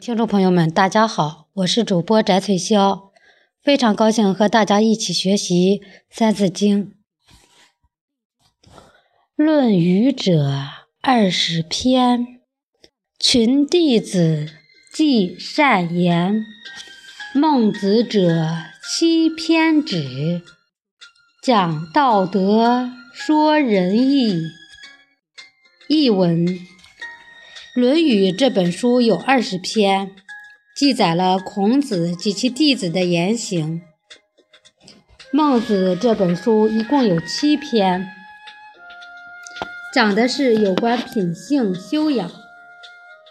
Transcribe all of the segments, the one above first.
听众朋友们，大家好，我是主播翟翠霄，非常高兴和大家一起学习《三字经》。论语者二十篇，群弟子记善言；孟子者七篇止，讲道德，说仁义。译文。《论语》这本书有二十篇，记载了孔子及其弟子的言行。孟子这本书一共有七篇，讲的是有关品性修养、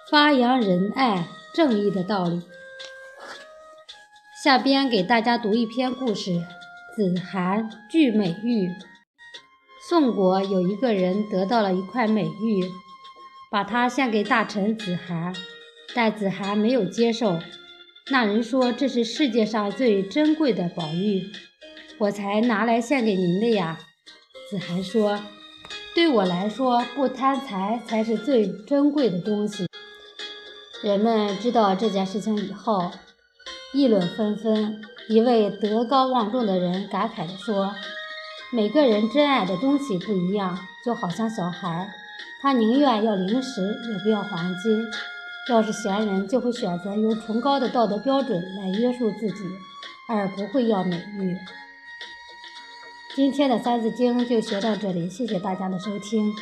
发扬仁爱、正义的道理。下边给大家读一篇故事：子罕具美玉。宋国有一个人得到了一块美玉。把它献给大臣子涵，但子涵没有接受。那人说：“这是世界上最珍贵的宝玉，我才拿来献给您的呀。”子涵说：“对我来说，不贪财才是最珍贵的东西。”人们知道这件事情以后，议论纷纷。一位德高望重的人感慨地说：“每个人珍爱的东西不一样，就好像小孩。”他宁愿要零食，也不要黄金。要是闲人，就会选择用崇高的道德标准来约束自己，而不会要美玉。今天的《三字经》就学到这里，谢谢大家的收听。